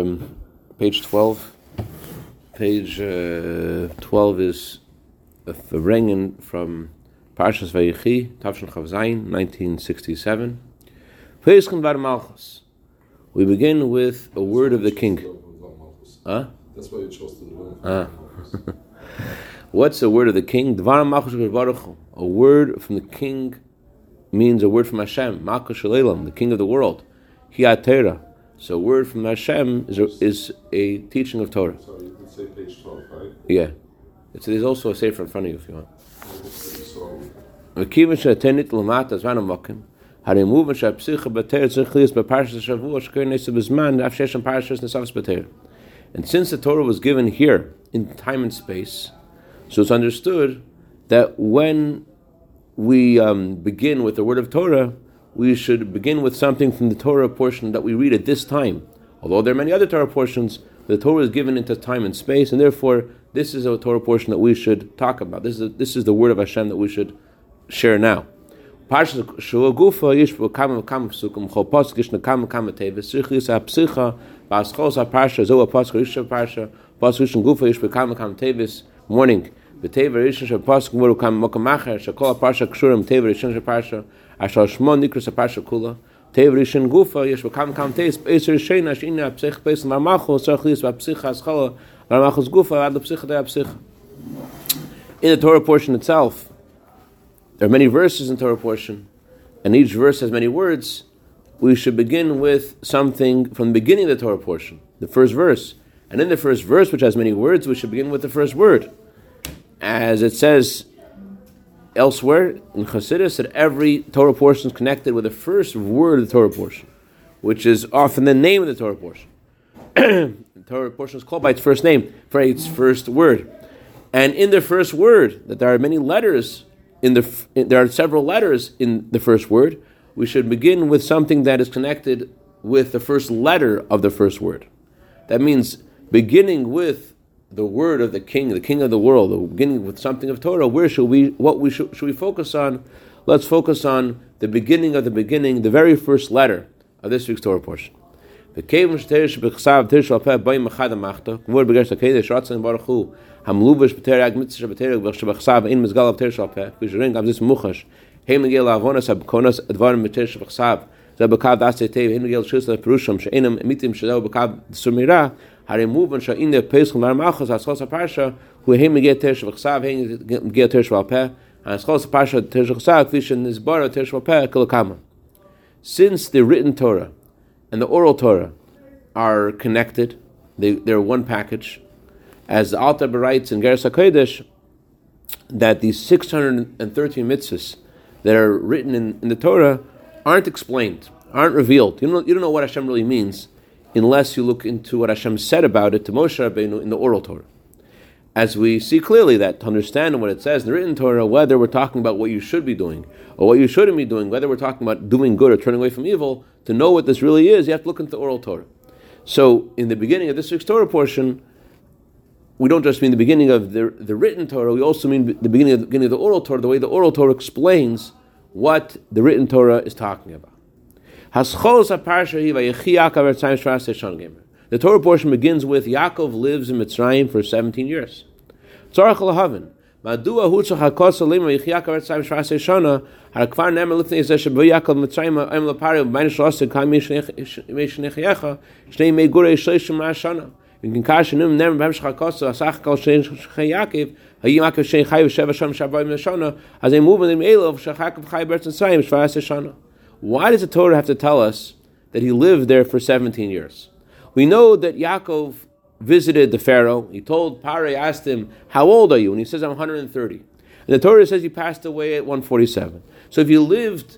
um, page 12. Page uh, 12 is a Farbrengen from Parshas Vayechi, Tavshin Chav Zayin, 1967. Peiskin Bar Malchus. We begin with a word of the king. Huh? That's why you chose to do Ah. What's a word of the king? Dvar Malchus A word from the king means a word from Hashem, Malchus Shalelam, the king of the world. Hiatera. So a word from Hashem is a, is a teaching of Torah. Sorry, you could say page 12, right? Yeah. It's, there's also a sefer in front of you if you want. So, וכיוון שהתנית למטה זמן המוקים, הרי מובן שהפסיכה בתר צריך להיות בפרשת השבוע שקר נעשה בזמן, אף שיש שם פרשת נספס בתר. And since the Torah was given here in time and space, so it's understood that when we um, begin with the word of Torah, we should begin with something from the Torah portion that we read at this time. Although there are many other Torah portions, the Torah is given into time and space, and therefore this is a Torah portion that we should talk about. This is this is the word of Hashem that we should share now. Morning ashal shmon nikras ha kula tever yish Gufa yish bo kam kam teves beiser shein ash ina psich beis marmacho sichlis ha psicha aschala marmachos Gufa ad psicha da psicha in the Torah portion itself there are many verses in Torah portion, and each verse has many words. We should begin with something from the beginning of the Torah portion, the first verse. And in the first verse, which has many words, we should begin with the first word. As it says elsewhere in Chassidus, that every Torah portion is connected with the first word of the Torah portion, which is often the name of the Torah portion. the Torah portion is called by its first name, for its first word. And in the first word, that there are many letters in the in- there are several letters in the first word. We should begin with something that is connected with the first letter of the first word. That means beginning with the word of the king, the king of the world, or beginning with something of Torah. Where should we? What we should, should we focus on? Let's focus on the beginning of the beginning, the very first letter of this week's Torah portion. וכיוון שתרא שבכסב תרא של הפה באים אחד המחתו, כבוד בגרש הקדש רצן ברוך הוא, המלובש בתרא הגמצא שבתרא שבכסב אין מסגל על תרא של הפה, כפי שרואים גם זה מוחש, הם מגיע לעוונס הבקונס הדברים בתרא שבכסב, זה בקו דסי תיב, הם מגיע לשרס לפירושם, שאינם אמיתים שזהו בקו סומירה, הרי מובן שהנה פסח מרמחס, הסחוס הפרשה, הוא הם מגיע תרא שבכסב, הם מגיע תרא של הפה, הסחוס הפרשה תרא של בכסב, כפי שנסבר תרא של הפה, כלכמה. Since the written Torah and the oral Torah are connected. They, they're one package. As the Alter Rebbe writes in Geras HaKodesh, that these 613 mitzvahs that are written in, in the Torah aren't explained, aren't revealed. You don't, you don't know what Hashem really means unless you look into what Hashem said about it to Moshe Rabbeinu in the oral Torah. As we see clearly that to understand what it says in the written Torah, whether we're talking about what you should be doing or what you shouldn't be doing, whether we're talking about doing good or turning away from evil, to know what this really is, you have to look into the oral Torah. So, in the beginning of this week's Torah portion, we don't just mean the beginning of the, the written Torah, we also mean the beginning of the beginning of the oral Torah, the way the oral Torah explains what the written Torah is talking about. The Torah portion begins with Yaakov lives in Mitzrayim for 17 years. The why does the Torah have to tell us that he lived there for 17 years? We know that Yaakov visited the Pharaoh. He told Pare, asked him, How old are you? And he says, I'm 130. And the Torah says he passed away at 147. So if you lived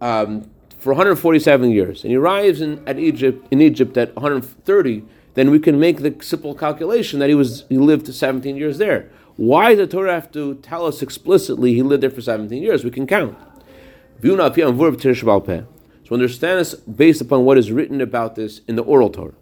um, for 147 years and he arrives in, at Egypt, in Egypt at 130, then we can make the simple calculation that he, was, he lived 17 years there. Why does the Torah have to tell us explicitly he lived there for 17 years? We can count. So understand this based upon what is written about this in the oral Torah.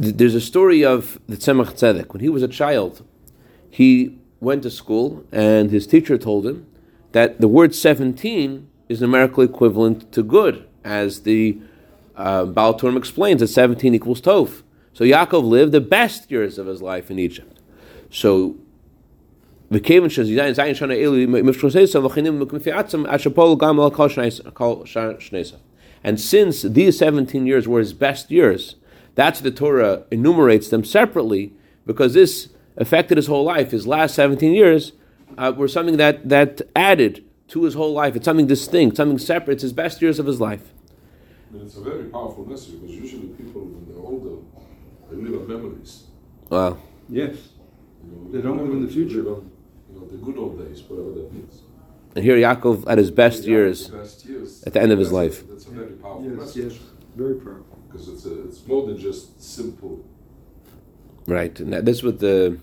There's a story of the Tzemach Tzedek. When he was a child, he went to school and his teacher told him that the word 17 is numerically equivalent to good, as the uh, Baal Turim explains that 17 equals Tov. So Yaakov lived the best years of his life in Egypt. So וכיוון שזיין זין שנה אלו מפשרוסייסה וכינים מפייעצם אשר פועל גם על כל שנייסה. And since these 17 years were his best years, that's the Torah enumerates them separately because this affected his whole life. His last 17 years uh, were something that, that added to his whole life. It's something distinct, something separate. It's his best years of his life. And it's a very powerful message because usually people, when they're older, they live on memories. Wow. Yes. You know, They don't live in the future. They don't- You know, the good old days, whatever that means. And here Yaakov at his best Yeah, years. best years. at the end of his That's life. That's a very powerful Yes, message. yes. Very powerful. Because it's, a, it's more than just simple. Right. And that- that's what the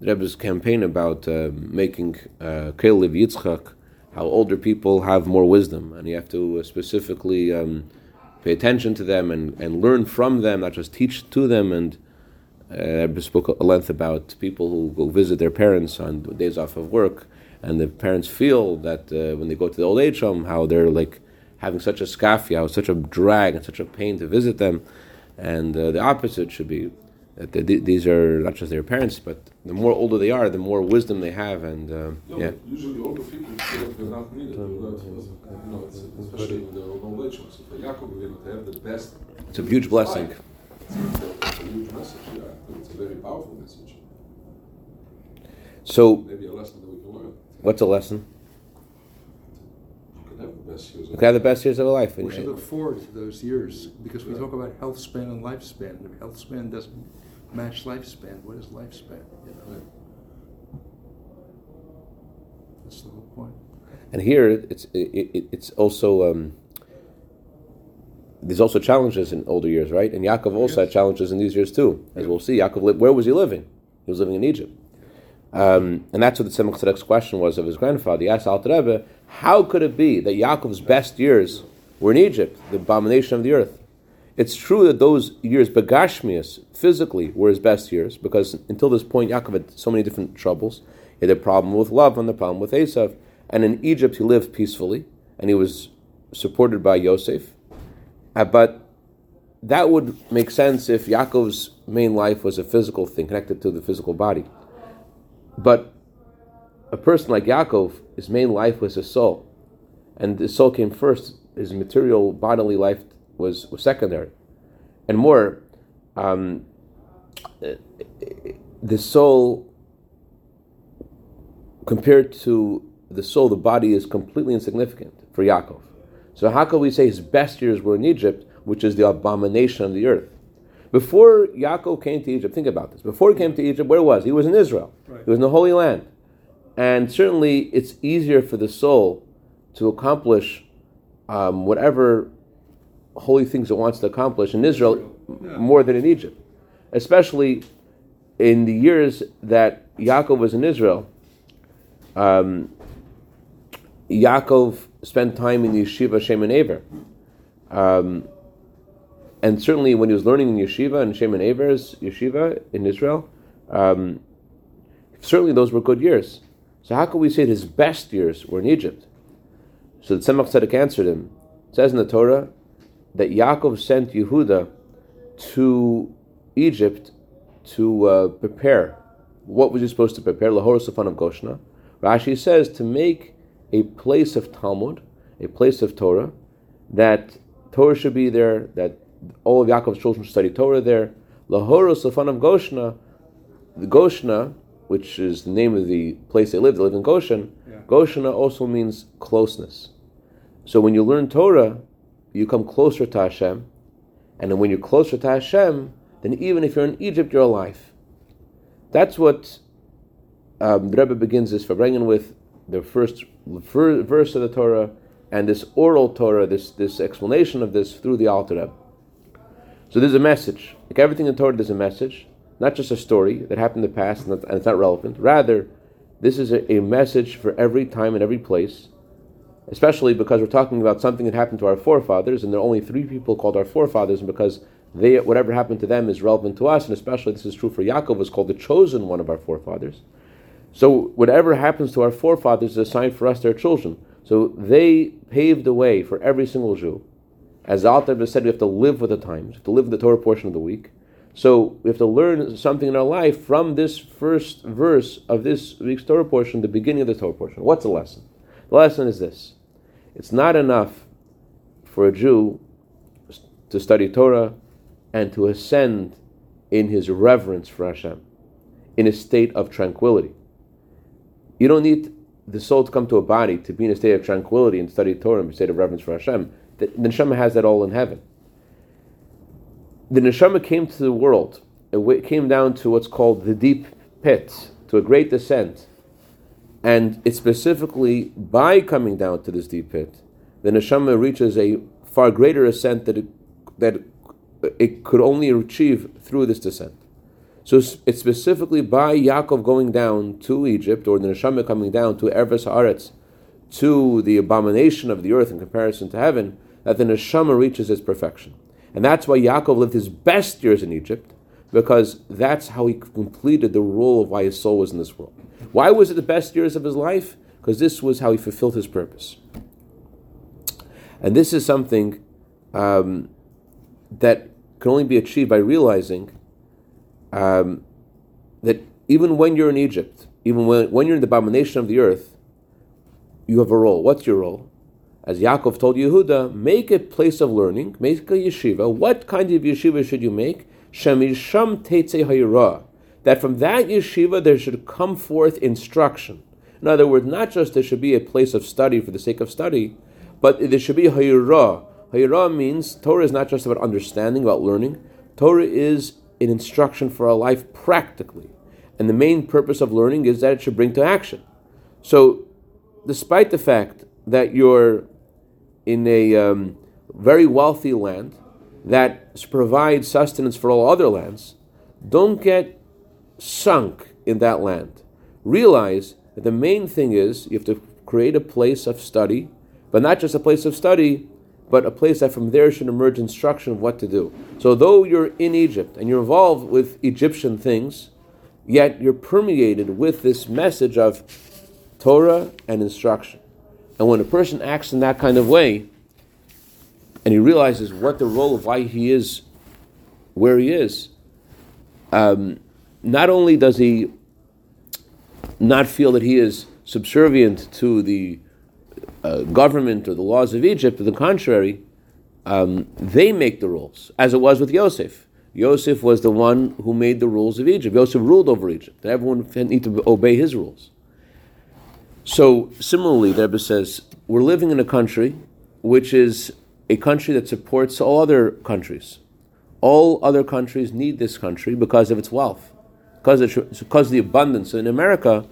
Rebbe's campaign about uh, making uh, Kelev Yitzchak, how older people have more wisdom, and you have to uh, specifically um, pay attention to them and, and learn from them, not just teach to them. And uh, Rebbe spoke at length about people who go visit their parents on days off of work, and the parents feel that uh, when they go to the old age home, how they're like having such a scafia, such a drag and such a pain to visit them. And uh, the opposite should be that they, these are not just their parents, but the more older they are, the more wisdom they have. And uh, No, yeah, Usually older people feel like they're not needed. They're not, you know, it's, especially in the old age. So for Yaakov, you know, to have the best. it's a huge blessing. It's a, it's a huge message. Yeah, it's a very powerful message. So, Maybe a lesson that we can learn. what's a lesson? You can have the best years. We can have the best years of our life. We should look forward to those years because we talk about health span and lifespan. If health span doesn't match lifespan, what is lifespan? You know? Right. That's the whole point. And here, it's it, it, it's also um, there's also challenges in older years, right? And Yaakov also had challenges in these years too, as we'll see. Yaakov, where was he living? He was living in Egypt, um, and that's what the Tzemach Tzedek's question was of his grandfather. He asked Alter Rebbe, "How could it be that Yaakov's best years were in Egypt, the abomination of the earth?" It's true that those years, begashmius, physically, were his best years because until this point, Yaakov had so many different troubles. He had a problem with Lavan and the problem with Esav. And in Egypt, he lived peacefully and he was supported by Yosef. Uh, but that would make sense if Yaakov's main life was a physical thing connected to the physical body. But a person like Yaakov, his main life was his soul. And the soul came first. His material bodily life was, was secondary. And more, um, the soul, compared to the soul, the body is completely insignificant for Yaakov. So how can we say his best years were in Egypt, which is the abomination of the earth? Before Yaakov came to Egypt, think about this. Before he came to Egypt, where was he? He was in Israel. Right. He was in the Holy Land. And certainly it's easier for the soul to accomplish um, whatever holy things it wants to accomplish in Israel Yeah. more than in Egypt. Especially in the years that Yaakov was in Israel, um, Yaakov spent time in the yeshiva Shem Aver. Um, and certainly when he was learning in yeshiva and Shem Aver's yeshiva in Israel, um, certainly those were good years. So how can we say his best years were in Egypt? So the Tzemach Tzedek answered him. It says in the Torah that Yaakov sent Yehuda to Egypt to uh, prepare. What was he supposed to prepare? Lahor Safan of Goshna. Rashi says to make a place of Talmud, a place of Torah, that Torah should be there, that all of Yaakov's children should study Torah there. Lahor Safan of Goshna, the Goshna, which is the name of the place they lived, they lived in Goshen. Yeah. Goshna also means closeness. So when you learn Torah, you come closer to Hashem, and then when you're closer to Hashem, then even if you're in Egypt, you're alive. That's what um, the Rebbe begins this for bringing with the first verse of the Torah and this oral Torah, this this explanation of this through the Alter Rebbe. So there's a message. Like everything in Torah, there's a message, not just a story that happened in the past and, and it's not relevant. Rather, this is a, a message for every time and every place especially because we're talking about something that happened to our forefathers, and there are only three people called our forefathers, and because they whatever happened to them is relevant to us, and especially this is true for Yaakov, was called the chosen one of our forefathers. So whatever happens to our forefathers is a sign for us, their children. So they paved the way for every single Jew. As Alter said, we have to live with the times, we have to live with the Torah portion of the week. So we have to learn something in our life from this first verse of this week's Torah portion, the beginning of the Torah portion. What's the lesson? The lesson is this: It's not enough for a Jew to study Torah and to ascend in his reverence for Hashem, in a state of tranquility. You don't need the soul to come to a body to be in a state of tranquility and study Torah and a state of reverence for Hashem. The neshama has that all in heaven. The neshama came to the world. It came down to what's called the deep pit, to a great descent. And it's specifically by coming down to this deep pit, the neshama reaches a far greater ascent that it, that it could only achieve through this descent. So it's specifically by Yaakov going down to Egypt, or the neshama coming down to Erves Haaretz, to the abomination of the earth in comparison to heaven, that the neshama reaches its perfection. And that's why Yaakov lived his best years in Egypt, because that's how he completed the role of why his soul was in this world. Why was it the best years of his life? Because this was how he fulfilled his purpose. And this is something um, that can only be achieved by realizing um, that even when you're in Egypt, even when, when you're in the abomination of the earth, you have a role. What's your role? As Yaakov told Yehuda, make a place of learning, make a yeshiva. What kind of yeshiva should you make? Shemisham Teitze Hayra. That from that yeshiva there should come forth instruction. In other words, not just there should be a place of study for the sake of study, but there should be Hayra. Hayra means Torah is not just about understanding, about learning. Torah is an instruction for our life practically. And the main purpose of learning is that it should bring to action. So, despite the fact that you're in a um, very wealthy land that provides sustenance for all other lands, don't get sunk in that land. Realize that the main thing is you have to create a place of study, but not just a place of study, but a place that from there should emerge instruction of what to do. So, though you're in Egypt and you're involved with Egyptian things, yet you're permeated with this message of Torah and instruction. And when a person acts in that kind of way, and he realizes what the role of why he is where he is, um, not only does he not feel that he is subservient to the uh, government or the laws of Egypt. To the contrary, um, they make the rules, as it was with Yosef. Yosef was the one who made the rules of Egypt. Yosef ruled over Egypt. Everyone need to obey his rules. So similarly, the Rebbe says we're living in a country which is a country that supports all other countries. All other countries need this country because of its wealth, because of, the abundance. So in America,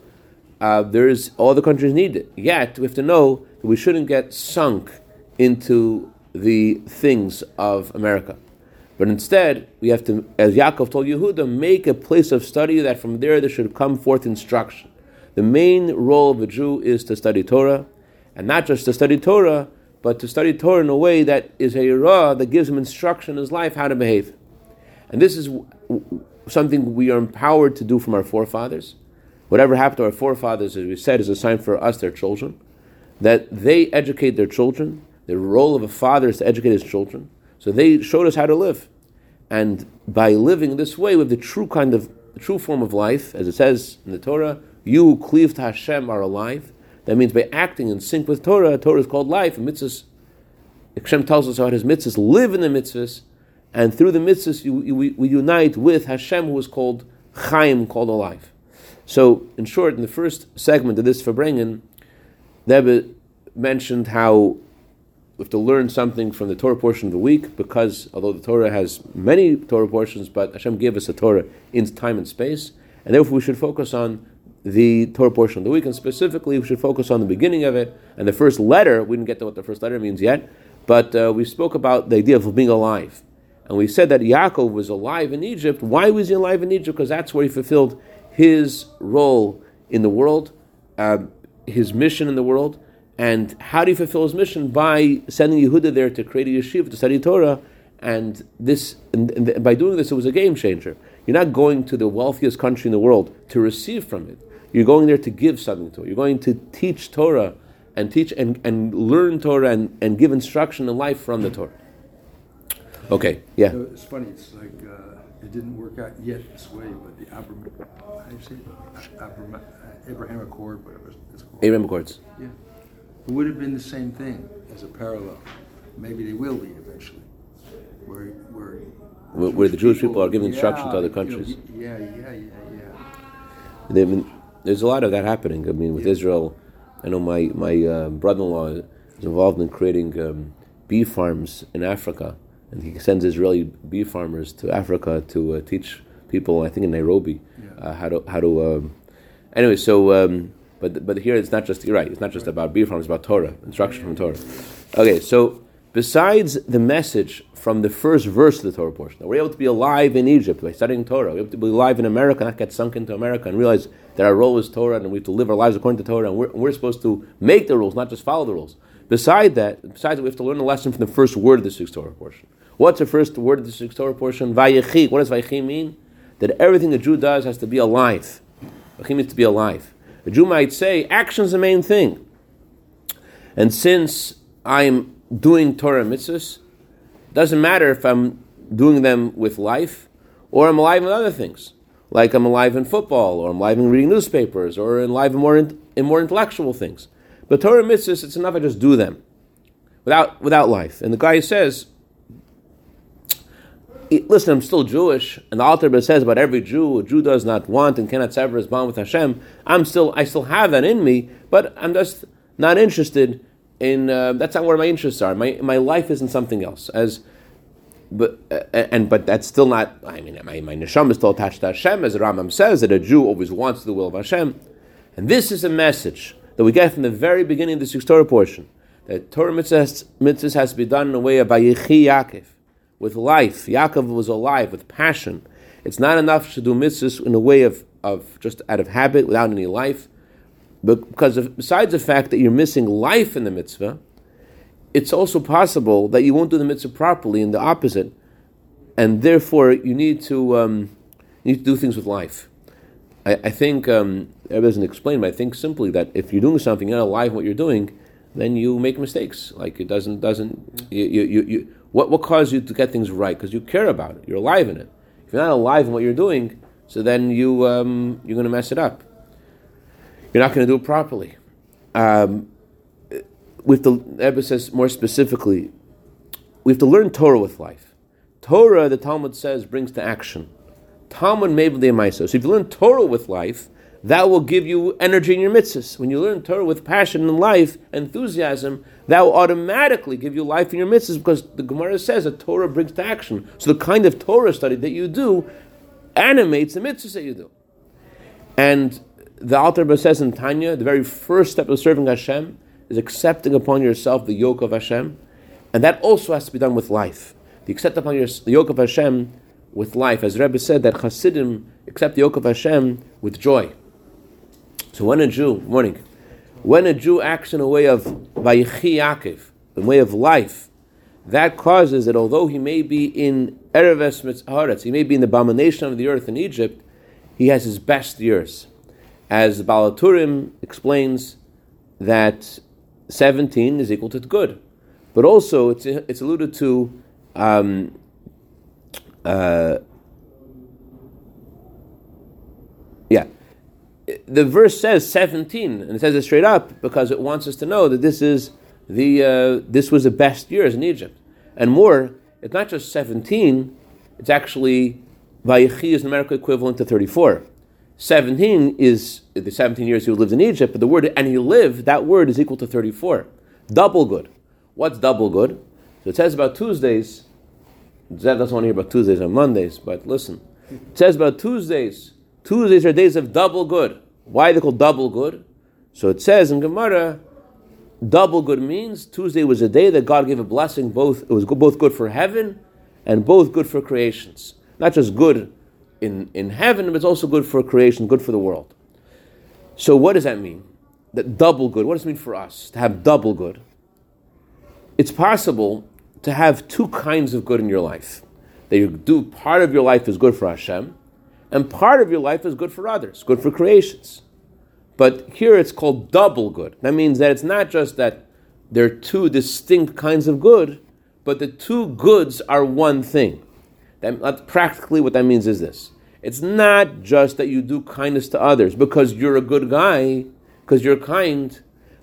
uh, there is all the countries need it. Yet we have to know that we shouldn't get sunk into the things of America. But instead, we have to, as Yaakov told Yehuda, make a place of study that from there there should come forth instruction. The main role of a Jew is to study Torah, and not just to study Torah, but to study Torah in a way that is a Yerah that gives him instruction in his life how to behave. And this is something we are empowered to do from our forefathers. Whatever happened to our forefathers, as we said, is a sign for us, their children, that they educate their children. The role of a father is to educate his children. So they showed us how to live. And by living this way, with the true kind of, true form of life, as it says in the Torah, you who cleave to Hashem are alive. That means by acting in sync with Torah, Torah is called life, and mitzvahs, Hashem tells us about his mitzvahs, live in the mitzvahs, and through the mitzvahs we, we unite with Hashem, who is called Chaim, called alive. So, in short, in the first segment of this Farbrengen, Rebbe mentioned how we have to learn something from the Torah portion of the week because although the Torah has many Torah portions, but Hashem gave us a Torah in time and space, and therefore we should focus on the Torah portion of the week, and specifically we should focus on the beginning of it and the first letter. We didn't get to what the first letter means yet, but uh, we spoke about the idea of being alive. And we said that Yaakov was alive in Egypt. Why was he alive in Egypt? Because that's where he fulfilled his role in the world, uh, his mission in the world, and how do you fulfill his mission? By sending Yehuda there to create a yeshiva to study Torah and this and, and by doing this, it was a game changer. You're not going to the wealthiest country in the world to receive from it. You're going there to give something to it. You're going to teach Torah and teach and, and learn Torah and, and give instruction in life from the Torah. Okay, yeah. Know, it's funny. It's like uh, it didn't work out yet this way, but the Abraham, how do you say it? Abraham, uh, Abraham Accord, whatever it's called. Abraham Accords. Yeah, it would have been the same thing as a parallel. Maybe they will be eventually, where where Where, where the Jewish people are giving instruction to Yeah, other you know, countries. yeah, yeah, yeah, yeah. There's a lot of that happening. I mean, with Israel, I know my my uh, brother-in-law is involved in creating um, bee farms in Africa, and he sends Israeli bee farmers to Africa to uh, teach people. I think in Nairobi uh, how to how to. Um, anyway, so um, but but here it's not just you're right. It's not just about bee farms. It's about Torah instruction from Torah. Okay, so besides the message from the first verse of the Torah portion, we're able to be alive in Egypt by studying Torah. We're able to be alive in America, not get sunk into America, and realize that our role is Torah, and we have to live our lives according to Torah, and we're, we're supposed to make the rules, not just follow the rules. Beside that, besides that, we have to learn the lesson from the first word of the sixth Torah portion. What's the first word of the sixth Torah portion? Vayechi. What does Vayechi mean? That everything a Jew does has to be alive. Vayechi means to be alive. A Jew might say, action's the main thing. And since I'm doing Torah mitzvahs, doesn't matter if I'm doing them with life or I'm alive in other things, like I'm alive in football or I'm alive in reading newspapers or in alive in more, in, in more intellectual things. But Torah mitzvahs, it's enough I just do them without, without life. And the guy says, listen, I'm still Jewish, and the Alter says about every Jew, a Jew does not want and cannot sever his bond with Hashem. I'm still, I still have that in me, but I'm just not interested in. Uh, that's not where my interests are. My my life isn't something else. As but uh, and but that's still not. I mean, my my neshama is still attached to Hashem, as Rambam says that a Jew always wants the will of Hashem, and this is a message that we get from the very beginning of the sixth Torah portion. That Torah mitzvahs, mitzvahs has to be done in a way of Vayechi Yaakov with life. Yaakov was alive with passion. It's not enough to do mitzvahs in a way of, of just out of habit without any life. Because of, besides the fact that you're missing life in the mitzvah, it's also possible that you won't do the mitzvah properly in the opposite, and therefore you need to um, you need to do things with life. I, I think um, it doesn't explain, but I think simply that if you're doing something, you're not alive in what you're doing, then you make mistakes. Like it doesn't doesn't you you, you, what what causes you to get things right? Because you care about it. You're alive in it. If you're not alive in what you're doing, so then you um, you're going to mess it up. You're not going to do it properly. Um, with the Rebbe says more specifically, we have to learn Torah with life. Torah, the Talmud says, brings to action. Talmud mabel So if you learn Torah with life, that will give you energy in your mitzvahs. When you learn Torah with passion and life, enthusiasm, that will automatically give you life in your mitzvahs because the Gemara says that Torah brings to action. So the kind of Torah study that you do animates the mitzvahs that you do. And the Alter says in Tanya, the very first step of serving Hashem is accepting upon yourself the yoke of Hashem, and that also has to be done with life. You accept upon your, the yoke of Hashem with life, as Rebbe said that Hasidim accept the yoke of Hashem with joy. So when a Jew, morning, when a Jew acts in a way of Vayechi Yaakov, in way of life, that causes that although he may be in Ereves Mitzharetz, he may be in the abomination of the earth in Egypt, he has his best years. As Balaturim explains that 17 is equal to good. But also, it's, it's alluded to um, uh, yeah. The verse says 17, and it says it straight up because it wants us to know that this is the uh, this was the best years in Egypt. And more, it's not just 17, it's actually Vayechi is numerical equivalent to 34. 17 is the 17 years he lived in Egypt, but the word and he lived, that word is equal to 34. Double good. What's double good? So it says about Tuesdays, Zev doesn't want to hear about Tuesdays and Mondays, but listen. It says about Tuesdays, Tuesdays are days of double good. Why are they called double good? So it says in Gemara, double good means Tuesday was a day that God gave a blessing, both it was both good for heaven and both good for creations. Not just good in, in heaven, but it's also good for creation, good for the world. So what does that mean? That double good. What does it mean for us to have double good? It's possible to have two kinds of good in your life. That you do part of your life is good for Hashem, and part of your life is good for others, good for creations. But here it's called double good. That means that it's not just that there are two distinct kinds of good, but the two goods are one thing. That, practically what that means is this. It's not just that you do kindness to others because you're a good guy, because you're kind,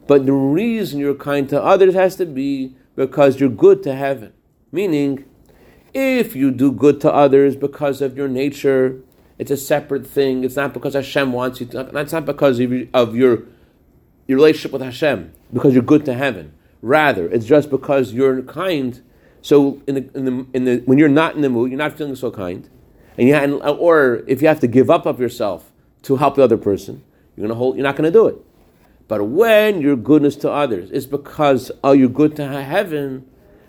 but the reason you're kind to others has to be because you're good to heaven. Meaning, if you do good to others because of your nature, it's a separate thing. It's not because Hashem wants you to. It's not because of your, your, relationship with Hashem, because you're good to heaven. Rather, it's just because you're kind. So, in the, in the, in the, when you're not in the mood, you're not feeling so kind, and you or if you have to give up of yourself to help the other person, you're gonna hold. You're not going to do it. But when your goodness to others is because oh, you're good to heaven,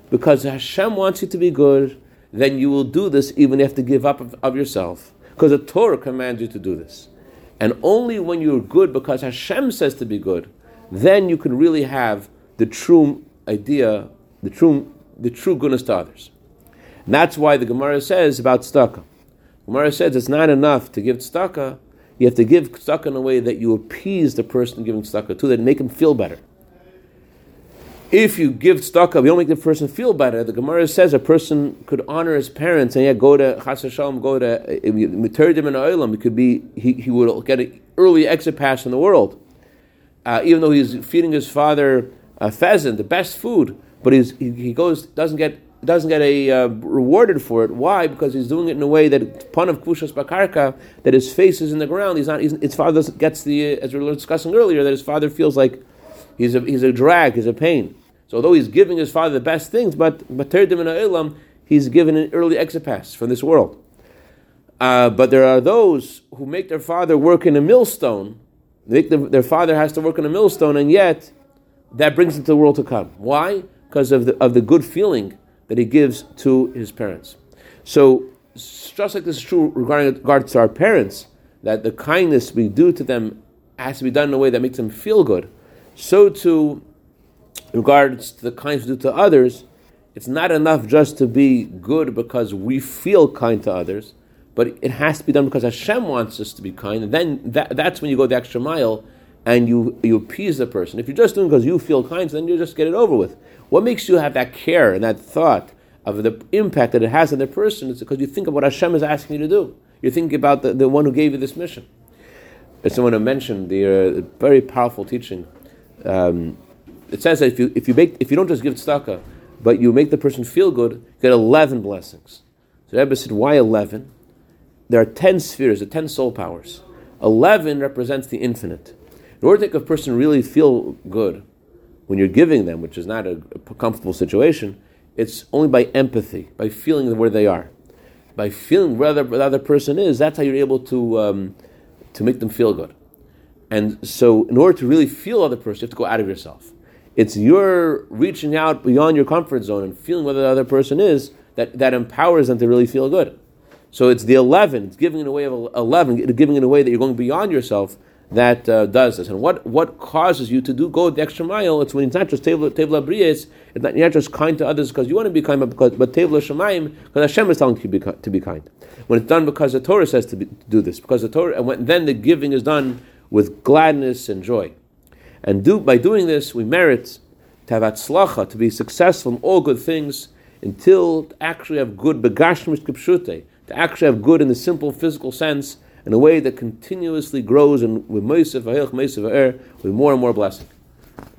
because Hashem wants you to be good, then you will do this even if you have to give up of, of yourself. Because the Torah commands you to do this. And only when you're good because Hashem says to be good, then you can really have the true idea, the true, the true goodness to others. And that's why the Gemara says about tzedakah. Gemara says it's not enough to give tzedakah, you have to give tzedakah in a way that you appease the person giving tzedakah to, that make him feel better. If you give tzedakah, you don't make the person feel better. The Gemara says a person could honor his parents and yet go to Chas Hashem, go to Mitardim and Olam. It could be he, he would get an early exit pass in the world, uh, even though he's feeding his father a pheasant, the best food. But he's, he, he goes doesn't get doesn't get a uh, rewarded for it. Why? Because he's doing it in a way that pun of kushas bakarka, that his face is in the ground. He's not. He's, his father gets the as we were discussing earlier that his father feels like he's a he's a drag, he's a pain. So although he's giving his father the best things, but he's given an early exit pass from this world. Uh, but there are those who make their father work in a millstone. Make the, their father has to work in a millstone, and yet that brings into the world to come. Why? Because of the of the good feeling that he gives to his parents. So, just like this is true regarding regards to our parents, that the kindness we do to them has to be done in a way that makes them feel good. So too, in regards to the kindness we do to others, it's not enough just to be good because we feel kind to others, but it has to be done because Hashem wants us to be kind, and then that, that's when you go the extra mile and you, you appease the person. If you're just doing it because you feel kind, then you just get it over with. What makes you have that care and that thought of the impact that it has on the person? is because you think of what Hashem is asking you to do. You're thinking about the, the one who gave you this mission. As someone mentioned the uh, very powerful teaching. Um, it says that if you if you make if you don't just give tzedakah, but you make the person feel good, you get eleven blessings. So Rebbe said, why eleven? There are ten spheres, the ten soul powers. Eleven represents the infinite. In order to make a person really feel good, when you're giving them, which is not a, a comfortable situation, it's only by empathy, by feeling where they are, by feeling where the, where the other person is. That's how you're able to um, to make them feel good. And so, in order to really feel other person, you have to go out of yourself. It's your reaching out beyond your comfort zone and feeling where the other person is that, that empowers them to really feel good. So it's the 11, it's giving in a way of 11, giving in a way that you're going beyond yourself that uh, does this. And what, what causes you to do go the extra mile? It's when it's not just table table briyas, it's not, you're not just kind to others because you want to be kind, but because but tevla shemayim because Hashem is telling you to be, to be kind. When it's done because the Torah says to, be, to do this, because the Torah, and when, then the giving is done with gladness and joy. And do, by doing this, we merit to have atzlacha, to be successful in all good things, until to actually have good begashmish kipshute, to actually have good in the simple physical sense, in a way that continuously grows and with with more and more blessing.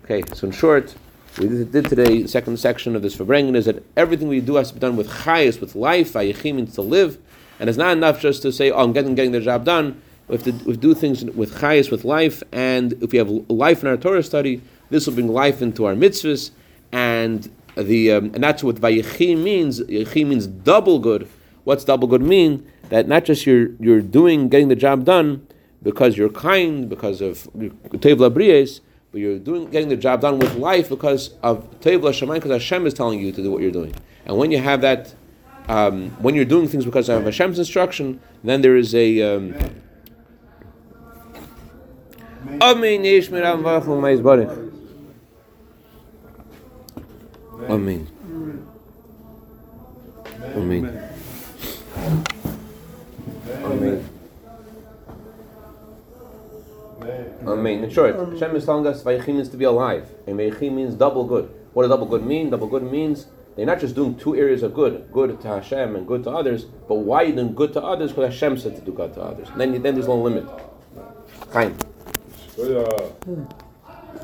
Okay, so in short, we did today, the second section of this Farbrengen is that everything we do has to be done with chayas, with life, ayichim means to live, and it's not enough just to say, oh, I'm getting, getting the job done. We have to, do things with chayas, with life, and if we have life in our Torah study, this will bring life into our mitzvahs, and the um, and that's what vayichim means. Vayichim means double good. What's double good mean? That not just you're you're doing getting the job done because you're kind, because of tevla bries, but you're doing getting the job done with life because of tevla shemayim, because Hashem is telling you to do what you're doing. And when you have that, um, when you're doing things because of Hashem's instruction, then there is a um, Amen. Amen. Amen. Amen. Amen. In short, Hashem is telling us Vayichim means to be alive, and Vayichim means double good. What does double good mean? Double good means they're not just doing two areas of good, good to Hashem and good to others, but why are you doing good to others? Because Hashem said to do good to others. And then, then there's no limit. Chaim. Shkoya.